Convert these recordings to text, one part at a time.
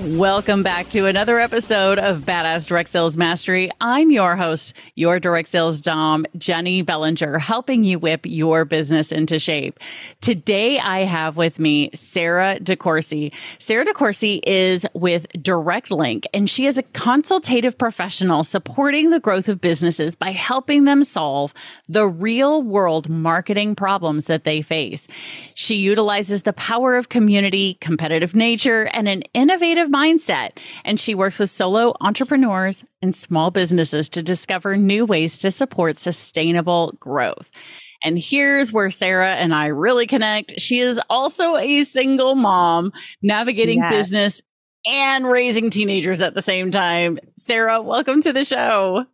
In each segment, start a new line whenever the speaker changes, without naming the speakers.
Welcome back to another episode of Badass Direct Sales Mastery. I'm your host, your direct sales dom, Jennie Bellinger, helping you whip your business into shape. Today, I have with me Sara DeCourcy. Sara DeCourcy is with DirectLync, and she is a consultative professional supporting the growth of businesses by helping them solve the real world marketing problems that they face. She utilizes the power of community, competitive nature, and an innovative mindset. And she works with solo entrepreneurs and small businesses to discover new ways to support sustainable growth. And here's where Sara and I really connect. She is also a single mom navigating yes. business and raising teenagers at the same time. Sara, welcome to the show.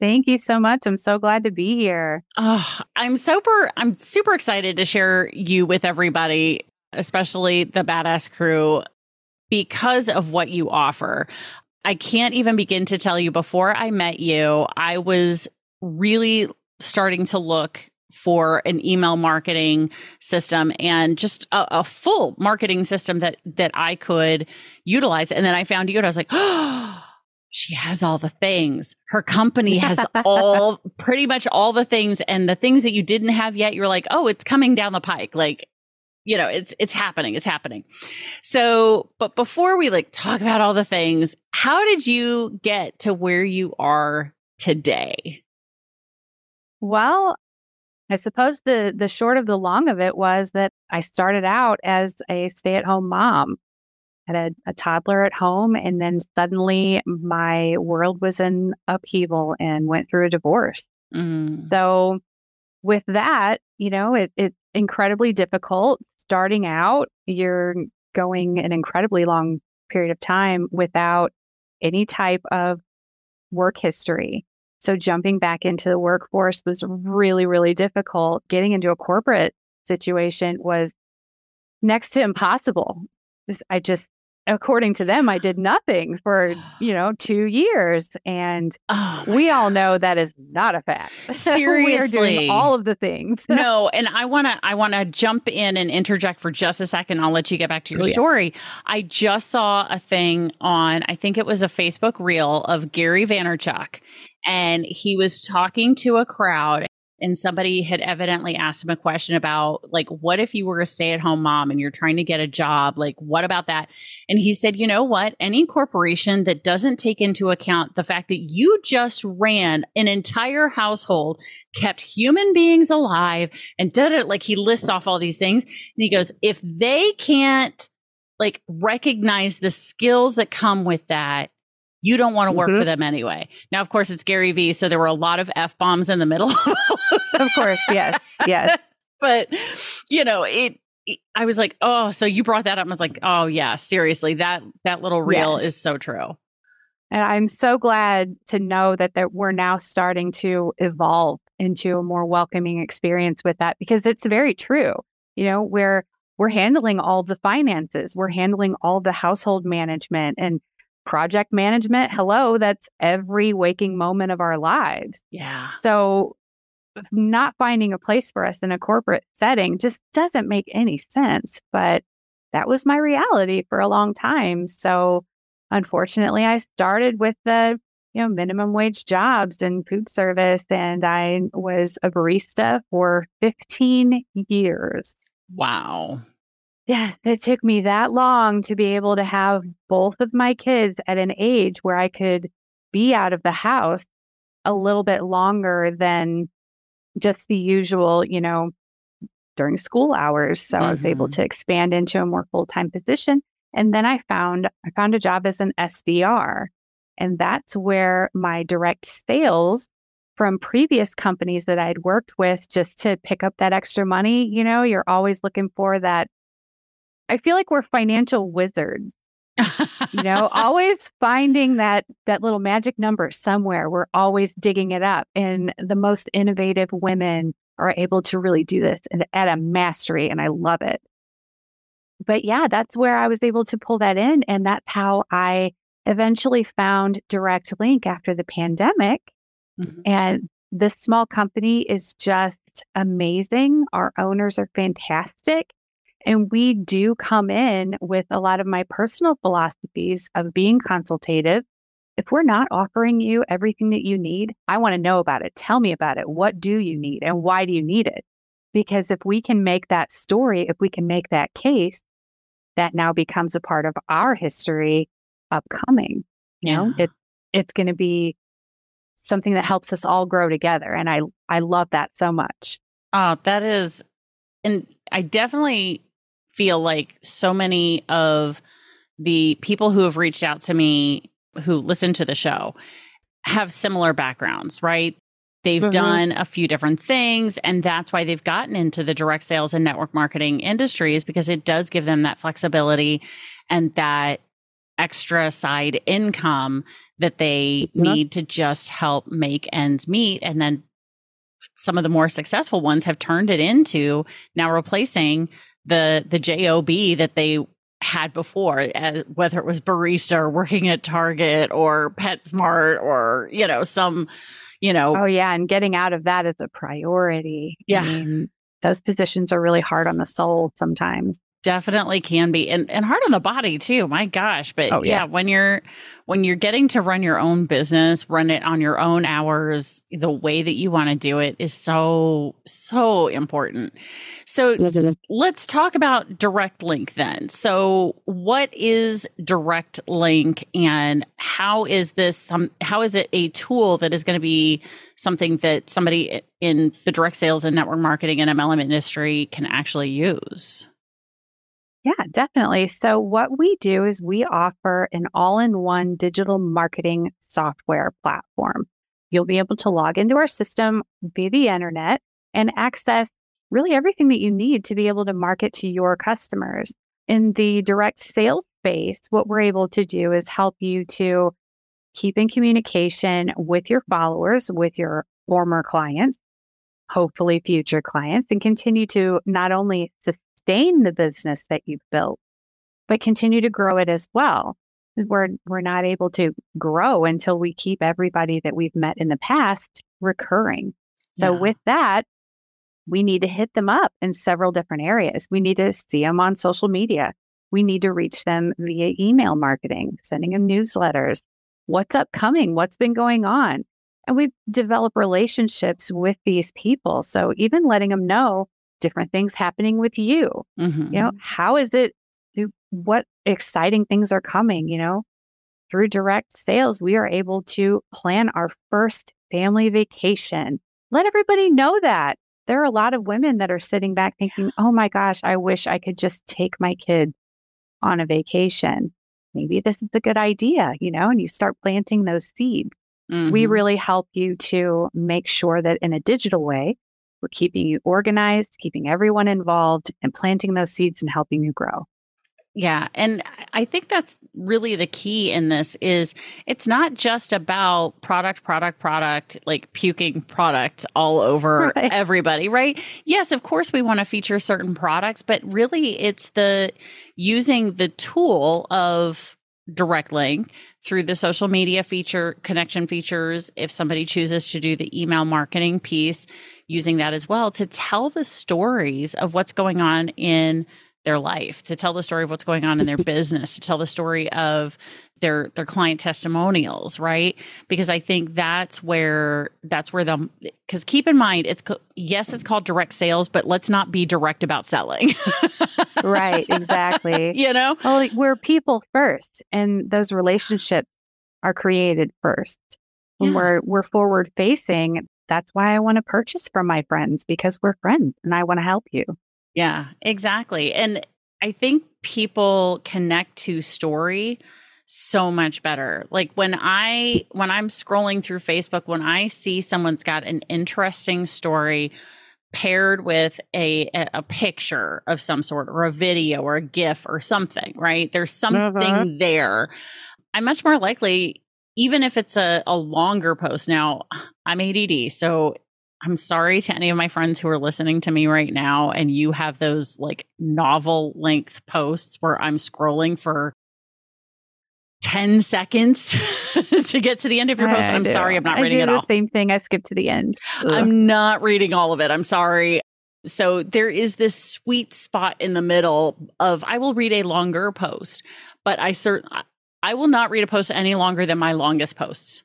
Thank you so much. I'm so glad to be here.
Oh, I'm super I'm super excited to share you with everybody, especially the badass crew because of what you offer. I can't even begin to tell you before I met you, I was really starting to look for an email marketing system and just a, a, full marketing system that that I could utilize. And then I found you and I was like, oh, she has all the things. Her company has all pretty much all the things and the things that you didn't have yet, you're like, oh, it's coming down the pike. Like you know, it's it's happening. It's happening. So, but before we like talk about all the things, how did you get to where you are today?
Well, I suppose the the short of the long of it was that I started out as a stay-at-home mom. I had a, a toddler at home and then suddenly my world was in upheaval and went through a divorce. Mm. So with that, you know, it, it's incredibly difficult starting out, you're going an incredibly long period of time without any type of work history. So jumping back into the workforce was really, really difficult. Getting into a corporate situation was next to impossible. I just according to them, I did nothing for, you know, two years. And oh we all know that is not a fact.
Seriously. we are
doing all of the things.
no, and I wanna I wanna jump in and interject for just a second. I'll let you get back to your oh, story. Yeah. I just saw a thing on, I think it was a Facebook reel of Gary Vaynerchuk. And he was talking to a crowd and somebody had evidently asked him a question about like what if you were a stay-at-home mom and you're trying to get a job? Like what about that? And he said you know what? Any corporation that doesn't take into account the fact that you just ran an entire household kept human beings alive and did it like he lists off all these things and he goes if they can't like recognize the skills that come with that you don't want to work mm-hmm. for them anyway. Now, of course, it's Gary Vee, so there were a lot of f bombs in the middle.
of course, yes, yes.
but you know, it, it. I was like, oh, so you brought that up. I was like, oh yeah, seriously, that that little reel yeah. is so true.
And I'm so glad to know that that we're now starting to evolve into a more welcoming experience with that because it's very true. You know, we're we're handling all the finances, we're handling all the household management and project management, hello, that's every waking moment of our lives.
Yeah.
So not finding a place for us in a corporate setting just doesn't make any sense. But that was my reality for a long time. So unfortunately, I started with the you know minimum wage jobs in food service, and I was a barista for 15 years.
Wow
yeah, it took me that long to be able to have both of my kids at an age where I could be out of the house a little bit longer than just the usual, you know, during school hours. So mm-hmm. I was able mm-hmm. to expand into a more full-time position. And then I found I found a job as an SDR. And that's where my direct sales from previous companies that I'd worked with just to pick up that extra money. You know, you're always looking for that. I feel like we're financial wizards. you know, always finding that that little magic number somewhere. We're always digging it up. And the most innovative women are able to really do this and at a mastery. And I love it. But yeah, that's where I was able to pull that in. And that's how I eventually found DirectLync after the pandemic. Mm-hmm. And this small company is just amazing. Our owners are fantastic. And we do come in with a lot of my personal philosophies of being consultative. If we're not offering you everything that you need, I want to know about it. Tell me about it. What do you need and why do you need it? Because if we can make that story, if we can make that case, that now becomes a part of our history upcoming. You yeah. know, it it's going to be something that helps us all grow together, and I I love that so much.
Oh, that is, and I definitely feel like so many of the people who have reached out to me who listen to the show have similar backgrounds, right? They've mm-hmm. done a few different things, and that's why they've gotten into the direct sales and network marketing industries because it does give them that flexibility and that extra side income that they mm-hmm. need to just help make ends meet. And then some of the more successful ones have turned it into now replacing the the job that they had before, uh, whether it was barista or working at Target or PetSmart or you know some you know.
Oh, yeah. And getting out of that is a priority.
Yeah. I mean,
those positions are really hard on the soul sometimes
definitely can be and, and hard on the body too my gosh but oh, yeah. yeah. when you're when you're getting to run your own business run it on your own hours the way that you want to do it is so so important so mm-hmm. let's talk about DirectLync then so what is DirectLync and how is this some how is it a tool that is going to be something that somebody in the direct sales and network marketing and mlm industry can actually use
yeah, definitely. So, what we do is we offer an all in one digital marketing software platform. You'll be able to log into our system via the internet and access really everything that you need to be able to market to your customers. In the direct sales space, what we're able to do is help you to keep in communication with your followers, with your former clients, hopefully future clients, and continue to not only sustain sustain the business that you've built, but continue to grow it as well. We're, we're not able to grow until we keep everybody that we've met in the past recurring. So, yeah. with that, we need to hit them up in several different areas. We need to see them on social media. We need to reach them via email marketing, sending them newsletters. What's upcoming? What's been going on? And we've developed relationships with these people. So even letting them know different things happening with you. Mm-hmm. You know, how is it? What exciting things are coming? You know, through direct sales, we are able to plan our first family vacation. Let everybody know that. There are a lot of women that are sitting back thinking, oh my gosh, I wish I could just take my kid on a vacation. Maybe this is a good idea, you know, and you start planting those seeds. Mm-hmm. We really help you to make sure that in a digital way, we're keeping you organized, keeping everyone involved, and planting those seeds and helping you grow.
Yeah, and I think that's really the key in this is it's not just about product product product like puking product all over right. everybody, right? Yes, of course we want to feature certain products, but really it's the using the tool of DirectLync through the social media feature connection features if somebody chooses to do the email marketing piece using that as well to tell the stories of what's going on in their life, to tell the story of what's going on in their business, to tell the story of their their client testimonials, right? Because I think that's where that's where the because keep in mind it's yes it's called direct sales, but let's not be direct about selling.
right, exactly.
You know,
well, we're people first, and those relationships are created first. When yeah. we're we're forward facing, that's why I want to purchase from my friends because we're friends and I want to help you.
Yeah, exactly. And I think people connect to story so much better. Like when I when I'm scrolling through Facebook when I see someone's got an interesting story paired with a a picture of some sort or a video or a gif or something, right? There's something uh-huh. there. I'm much more likely even if it's a, a longer post. Now, I'm ADD, so I'm sorry to any of my friends who are listening to me right now and you have those like novel length posts where I'm scrolling for 10 seconds to get to the end of your post. I'm
do.
sorry, I'm not reading
it
all.
same thing. I skip to the end.
Ugh. I'm not reading all of it. I'm sorry. So there is this sweet spot in the middle of I will read a longer post, but I certainly I will not read a post any longer than my longest posts.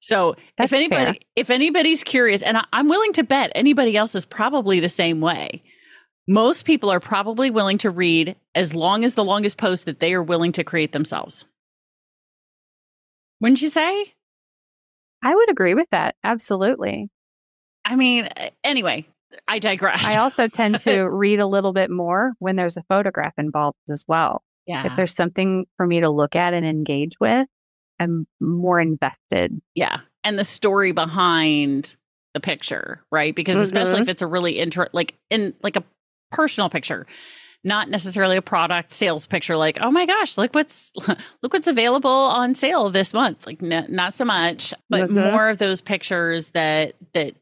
So That's if anybody fair. if anybody's curious, and I, I'm willing to bet anybody else is probably the same way. Most people are probably willing to read as long as the longest post that they are willing to create themselves. Wouldn't you say?
I would agree with that. Absolutely.
I mean, anyway, I digress.
I also tend to read a little bit more when there's a photograph involved as well.
Yeah.
If there's something for me to look at and engage with, I'm more invested.
Yeah. And the story behind the picture, right? Because mm-hmm. especially if it's a really intro like in like a personal picture, not necessarily a product sales picture like, "Oh my gosh, look what's look what's available on sale this month." Like n- not so much, but mm-hmm. more of those pictures that that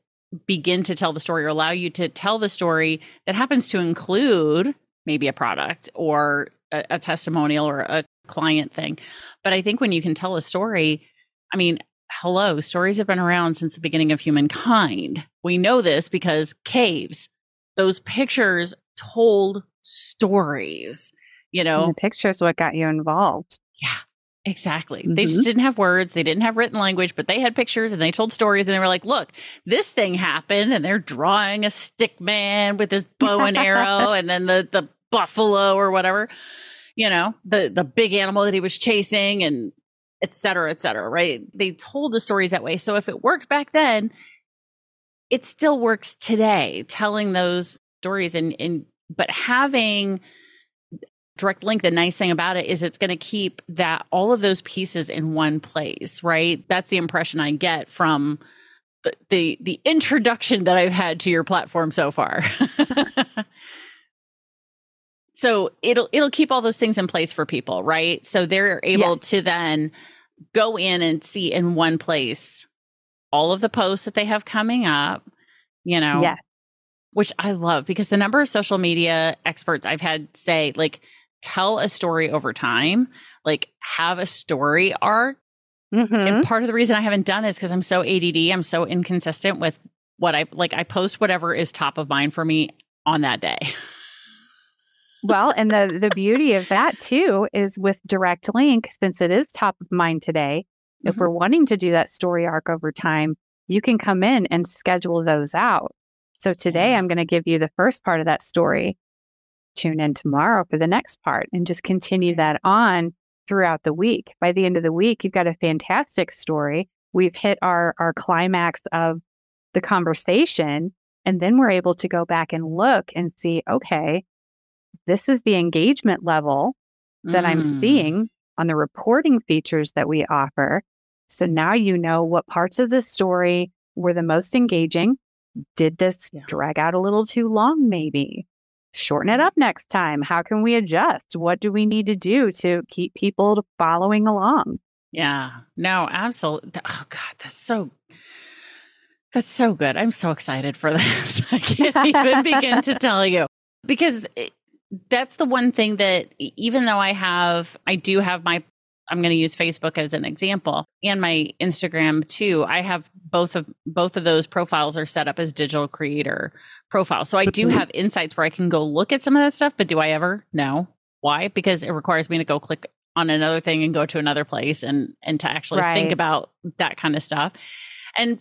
begin to tell the story or allow you to tell the story that happens to include maybe a product or a, a testimonial or a client thing. But I think when you can tell a story, I mean, hello, stories have been around since the beginning of humankind. We know this because caves, those pictures told stories, you know.
And the pictures what got you involved.
Yeah. Exactly. Mm-hmm. They just didn't have words. They didn't have written language, but they had pictures and they told stories and they were like, look, this thing happened. And they're drawing a stick man with his bow and arrow and then the, the buffalo or whatever you know, the the big animal that he was chasing and et cetera, et cetera, right? They told the stories that way. So if it worked back then, it still works today, telling those stories and, and but having DirectLync the nice thing about it is it's going to keep that all of those pieces in one place right? That's the impression i get from the the, the introduction that i've had to your platform so far. So it'll it'll keep all those things in place for people right? So they're able yes. to then go in and see in one place all of the posts that they have coming up you know?
Yeah.
Which i love because the number of social media experts i've had say like tell a story over time like have a story arc. Mm-hmm. and part of the reason i haven't done is because i'm so add i'm so inconsistent with what i like i post whatever is top of mind for me on that day.
Well, and the the beauty of that too is with DirectLync, since it is top of mind today, mm-hmm. if we're wanting to do that story arc over time, you can come in and schedule those out. So today. I'm going to give you the first part of that story. Tune in tomorrow for the next part and just continue that on throughout the week. By the end of the week, you've got a fantastic story. We've hit our our climax of the conversation and then we're able to go back and look and see okay, this is the engagement level that mm. I'm seeing on the reporting features that we offer. So now you know what parts of the story were the most engaging. Did this yeah. drag out a little too long, maybe? Shorten it up next time. How can we adjust? What do we need to do to keep people following along?
Yeah, no, absolutely. Oh, God, that's so that's so good. I'm so excited for this. I can't even begin to tell you because that's the one thing that even though I have, I do have my, I'm going to use Facebook as an example and my Instagram too. I have both of both of those profiles are set up as digital creator profiles. So I do mm-hmm. have insights where I can go look at some of that stuff, but do I ever? No. Why? Because it requires me to go click on another thing and go to another place and and to actually right. think about that kind of stuff. And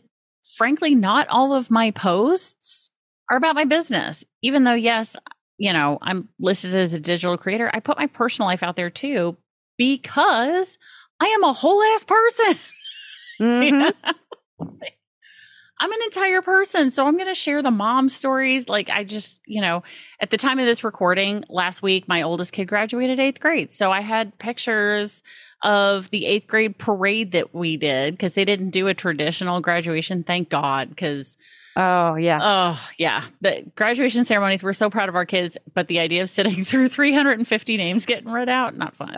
frankly, not all of my posts are about my business. Even though yes, you know, I'm listed as a digital creator, I put my personal life out there too because I am a whole ass person.
Mm-hmm.
I'm an entire person. So I'm going to share the mom stories. Like, I just, you know, at the time of this recording last week, my oldest kid graduated eighth grade. So I had pictures of the eighth grade parade that we did because they didn't do a traditional graduation. Thank God. Because
Oh, yeah.
Oh, yeah. The graduation ceremonies, we're so proud of our kids, but the idea of sitting through 350 names getting read out, not fun.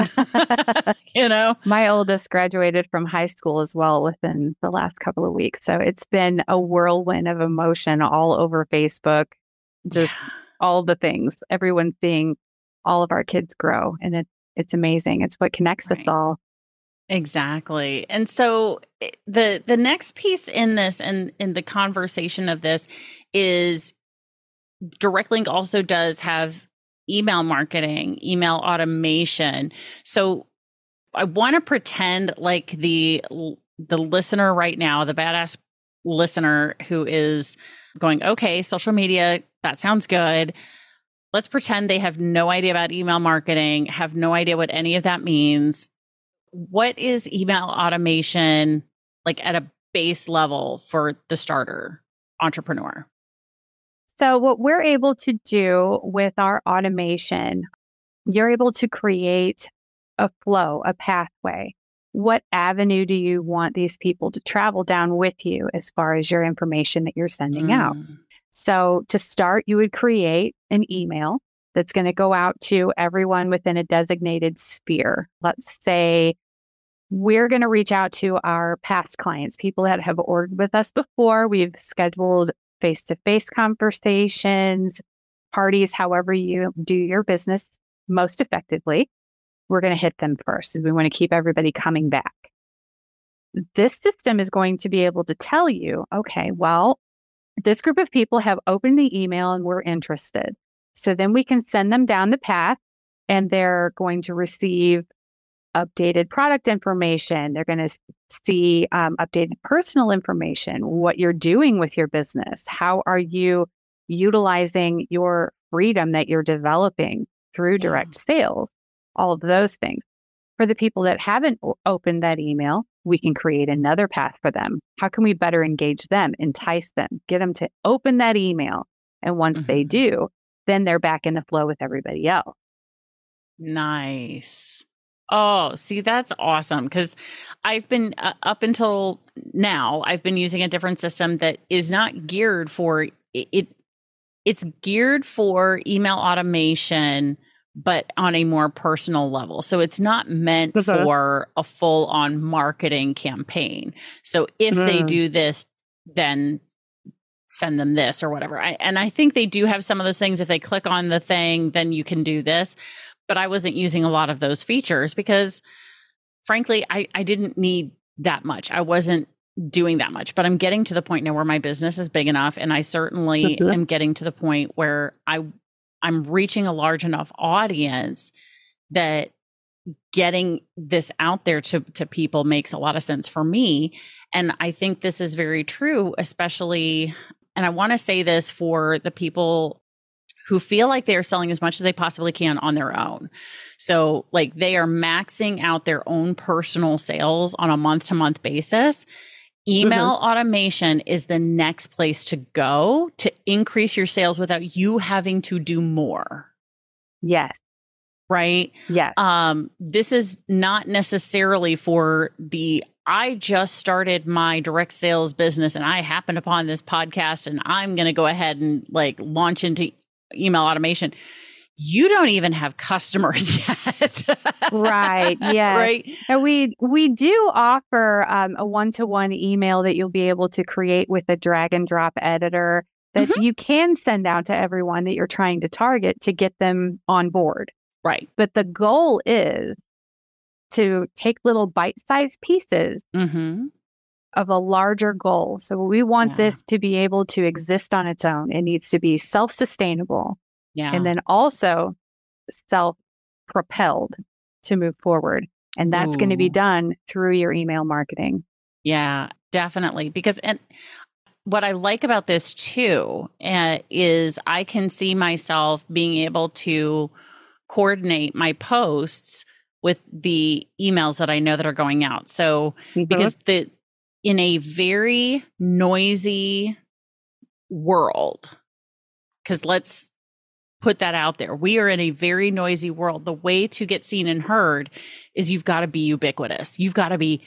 you know?
My oldest graduated from high school as well within the last couple of weeks. So it's been a whirlwind of emotion all over Facebook, just yeah. all the things. Everyone seeing all of our kids grow, and it's it's amazing. It's what connects right. us all.
Exactly. And so eh, the the next piece in this and in the conversation of this is DirectLync also does have email marketing, email automation. So I want to pretend like the the listener right now, the badass listener who is going, "Okay, social media, that sounds good." Let's pretend they have no idea about email marketing, have no idea what any of that means what is email automation like at a base level for the starter entrepreneur?
So, what we're able to do with our automation, you're able to create a flow, a pathway. What avenue do you want these people to travel down with you as far as your information that you're sending mm. out? So, to start, you would create an email that's going to go out to everyone within a designated sphere. Let's say we're going to reach out to our past clients, people that have ordered with us before. We've scheduled face to face conversations, parties, however you do your business most effectively. We're going to hit them first. because We want to keep everybody coming back. This system is going to be able to tell you, okay, well, this group of people have opened the email and we're interested. So then we can send them down the path and they're going to receive updated product information. They're going to see um, updated personal information, what you're doing with your business. How are you utilizing your freedom that you're developing through direct yeah. sales? All of those things. For the people that haven't opened that email, we can create another path for them. How can we better engage them, entice them, get them to open that email? And once mm-hmm. they do, then they're back in the flow with everybody else.
Nice. Oh, see, that's awesome because I've been uh, up until now, I've been using a different system that is not geared for it. it it's geared for email automation, but on a more personal level. So it's not meant okay. for a full on marketing campaign. So if mm. they do this, then send them this or whatever. I, and I think they do have some of those things. If they click on the thing, then you can do this but I wasn't using a lot of those features because frankly, I, I didn't need that much. I wasn't doing that much, but I'm getting to the point now where my business is big enough and I certainly am getting to the point where I I'm reaching a large enough audience that getting this out there to to people makes a lot of sense for me and I think this is very true especially and I want to say this for the people who feel like they are selling as much as they possibly can on their own. So, like, they are maxing out their own personal sales on a month to month basis. Email mm-hmm. automation is the next place to go to increase your sales without you having to do more.
Yes.
Right?
Yes.
Um, this is not necessarily for the I just started my direct sales business and I happened upon this podcast and I'm going to go ahead and like launch into email automation you don't even have customers yet.
right. Yeah. Right. And we we do offer um, a one to one email that you'll be able to create with a drag and drop editor that mm-hmm. you can send out to everyone that you're trying to target to get them on board.
Right.
But the goal is to take little bite sized pieces. Mm-hmm. Of a larger goal. So, we want yeah. this to be able to exist on its own. It needs to be self sustainable
yeah.
And then also self propelled to move forward. And that's going to be done through your email marketing.
Yeah, definitely. Because, and what I like about this too uh, is I can see myself being able to coordinate my posts with the emails that I know that are going out. So, mm-hmm. because the in a very noisy world. Because let's put that out there. We are in a very noisy world. The way to get seen and heard is you've got to be ubiquitous. You've got to be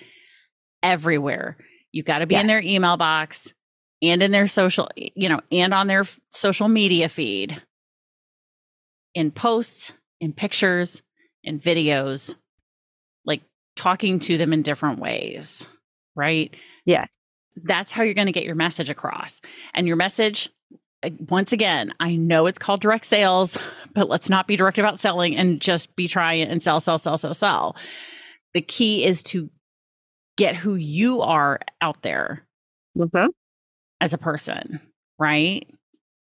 everywhere. You've got to be yes. in their email box and in their social, you know, and on their social media feed, in posts, in pictures, in videos, like talking to them in different ways, right?
Yeah.
That's how you're going to get your message across. And your message, once again, I know it's called direct sales, but let's not be direct about selling and just be trying and sell, sell, sell, sell, sell. The key is to get who you are out there mm-hmm. as a person, right?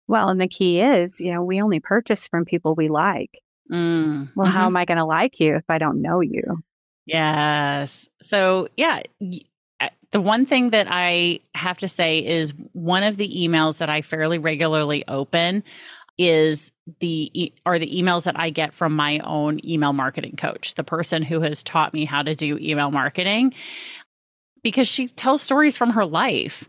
Well, and the key is, you know, we only purchase from people we like. Mm, well, mm-hmm. how am I going to like you if I don't know you?
Yes. So, yeah, the one thing that I have to say is one of the emails that I fairly regularly open is the are the emails that I get from my own email marketing coach, the person who has taught me how to do email marketing because she tells stories from her life.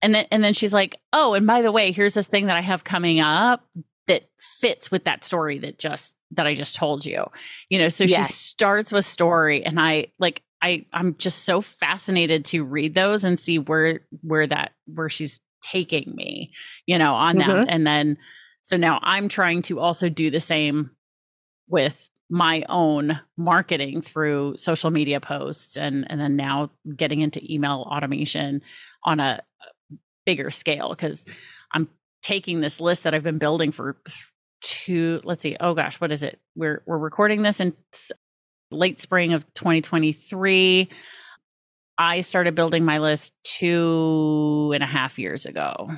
And then and then she's like, "Oh, and by the way, here's this thing that I have coming up that fits with that story that just that I just told you." You know, so yes. she starts with story and I like I I'm just so fascinated to read those and see where where that where she's taking me, you know, on mm-hmm. that. And then so now I'm trying to also do the same with my own marketing through social media posts and and then now getting into email automation on a bigger scale because I'm taking this list that I've been building for two let's see oh gosh what is it we're we're recording this in late spring of 2023. I started building my list two and a half years ago.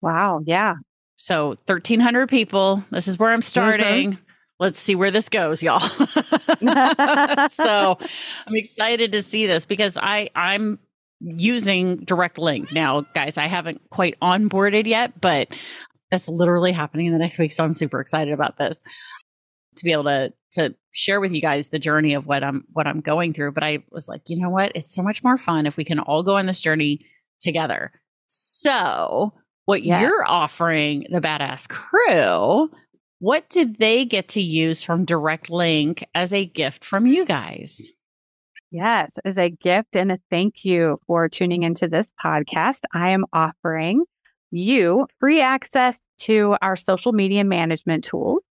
Wow. Yeah.
So 1,300 people. This is where I'm starting. Mm-hmm. Let's see where this goes, y'all. so I'm excited to see this because I I'm using DirectLync now, guys. I haven't quite onboarded yet, but that's literally happening in the next week. So I'm super excited about this to be able to to share with you guys the journey of what I'm what I'm going through. But I was like, you know what? It's so much more fun if we can all go on this journey together. So what yeah. you're offering the badass crew, what did they get to use from DirectLync as a gift from you guys?
Yes, as a gift and a thank you for tuning into this podcast, I am offering you free access to our social media management tools.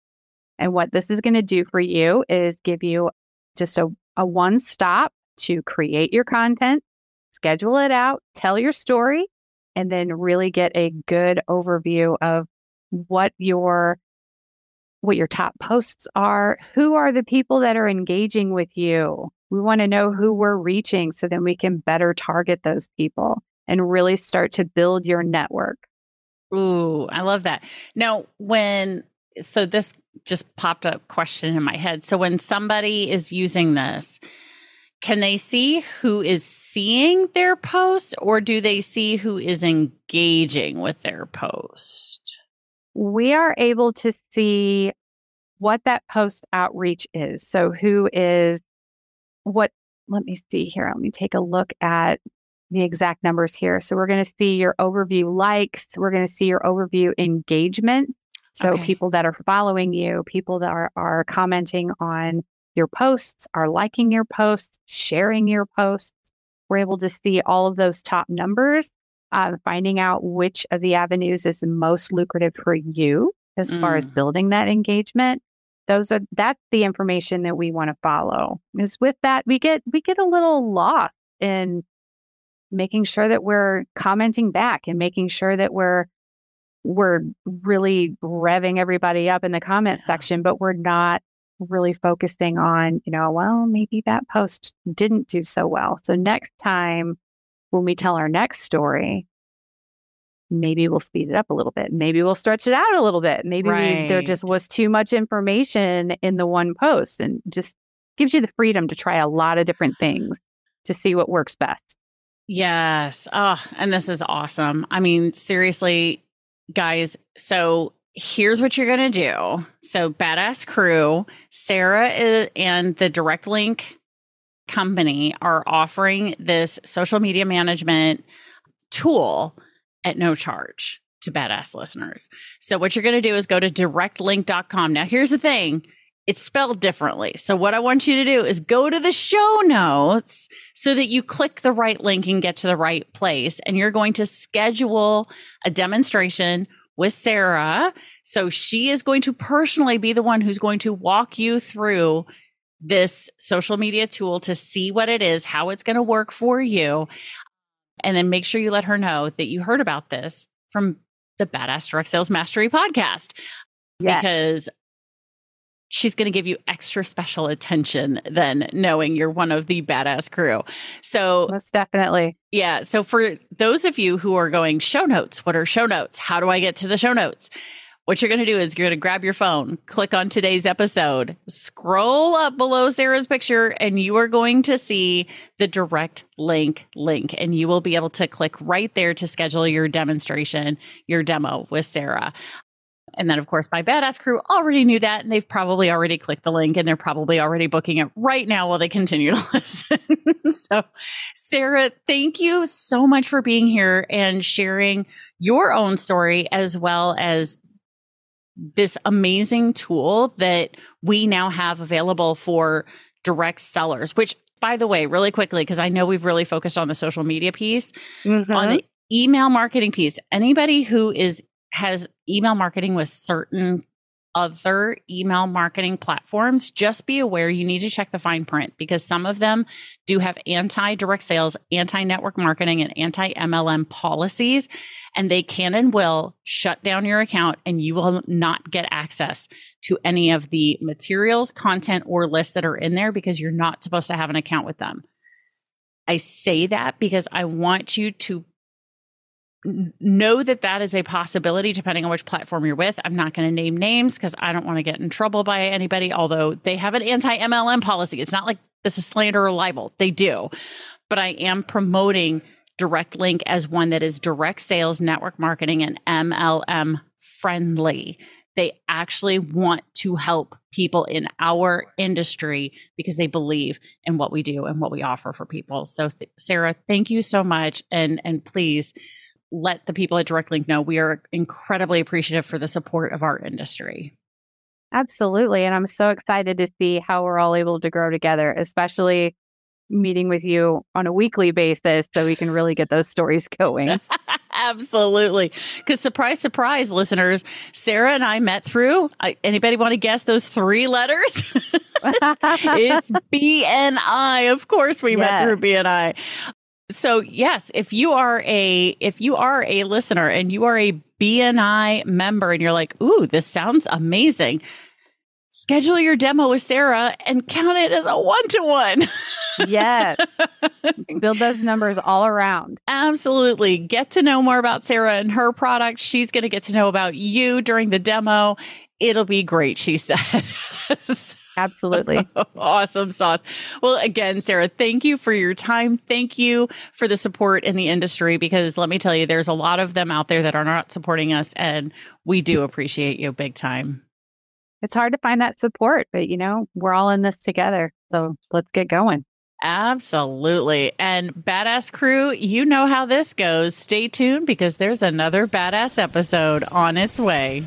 And what this is going to do for you is give you just a, a one stop to create your content, schedule it out, tell your story, and then really get a good overview of what your what your top posts are, who are the people that are engaging with you. We want to know who we're reaching so then we can better target those people and really start to build your network.
Ooh, I love that. Now, when so this just popped a question in my head. So when somebody is using this, can they see who is seeing their post or do they see who is engaging with their post?
We are able to see what that post outreach is. So who is what let me see here. Let me take a look at the exact numbers here. So we're going to see your overview likes, we're going to see your overview engagement, so okay. people that are following you, people that are, are commenting on your posts, are liking your posts, sharing your posts. We're able to see all of those top numbers, uh, finding out which of the avenues is most lucrative for you as mm. far as mm. building that engagement. Those are that's the information that we want to follow. Is with that we get we get a little lost in making sure that we're commenting back and making sure that we're we're really revving everybody up in the comment section, but we're not really focusing on, you know, well, maybe that post didn't do so well. So next time when we tell our next story, maybe we'll speed it up a little bit. Maybe we'll stretch it out a little bit. Maybe right. we, there just was too much information in the one post and just gives you the freedom to try a lot of different things to see what works best.
Yes. Oh, and this is awesome. I mean, seriously, guys, so here's what you're going to do. So, Badass Crew, Sara is, and the DirectLync company are offering this social media management tool at no charge to badass listeners. So what you're going to do is go to directlync.com. Now here's the thing. It's spelled differently. So what I want you to do is go to the show notes so that you click the right link and get to the right place. And you're going to schedule a demonstration with Sara. So she is going to personally be the one who's going to walk you through this social media tool to see what it is, how it's going to work for you. And then make sure you let her know that you heard about this from the Badass Direct Sales Mastery podcast. Yes. Because she's going to give you extra special attention than knowing you're one of the badass crew. So,
most definitely.
Yeah. So, for those of you who are going show notes, what are show notes? How do I get to the show notes? What you're going to do is you're going to grab your phone, click on today's episode, scroll up below Sara's picture, and you are going to see the direct link link. And you will be able to click right there to schedule your demonstration, your demo with Sara. And then, of course, my badass crew already knew that, and they've probably already clicked the link and they're probably already booking it right now while they continue to listen. so, Sara, thank you so much for being here and sharing your own story as well as this amazing tool that we now have available for direct sellers, which by the way, really quickly, because I know we've really focused on the social media piece, mm-hmm. on the email marketing piece, anybody who is has email marketing with certain other email marketing platforms, just be aware you need to check the fine print because some of them do have anti direct sales, anti network marketing, and anti MLM policies. And they can and will shut down your account and you will not get access to any of the materials, content, or lists that are in there because you're not supposed to have an account with them. I say that because I want you to know that that is a possibility depending on which platform you're with. I'm not going to name names because I don't want to get in trouble by anybody, although they have an anti MLM policy. It's not like this is slander or libel. They do. But I am promoting DirectLync as one that is direct sales, network marketing, and MLM friendly. They actually want to help people in our industry because they believe in what we do and what we offer for people. So, th- Sara, thank you so much, and and please let the people at DirectLync know we are incredibly appreciative for the support of our industry.
Absolutely. And I'm so excited to see how we're all able to grow together, especially meeting with you on a weekly basis so we can really get those stories going.
Absolutely. Because surprise, surprise, listeners, Sara and I met through. anybody want to guess those three letters? it's BNI. Of course, we met through BNI. So yes, if you are a if you are a listener and you are a BNI member and you're like, "Ooh, this sounds amazing." Schedule your demo with Sara and count it as a one to one.
yes. Build those numbers all around.
Absolutely. Get to know more about Sara and her product. She's going to get to know about you during the demo. It'll be great, she said.
Absolutely.
awesome sauce. Well, again, Sara, thank you for your time. Thank you for the support in the industry because let me tell you, there's a lot of them out there that are not supporting us, and we do appreciate you big time.
It's hard to find that support, but you know, we're all in this together. So let's get going.
Absolutely. And Badass Crew, you know how this goes. Stay tuned because there's another badass episode on its way.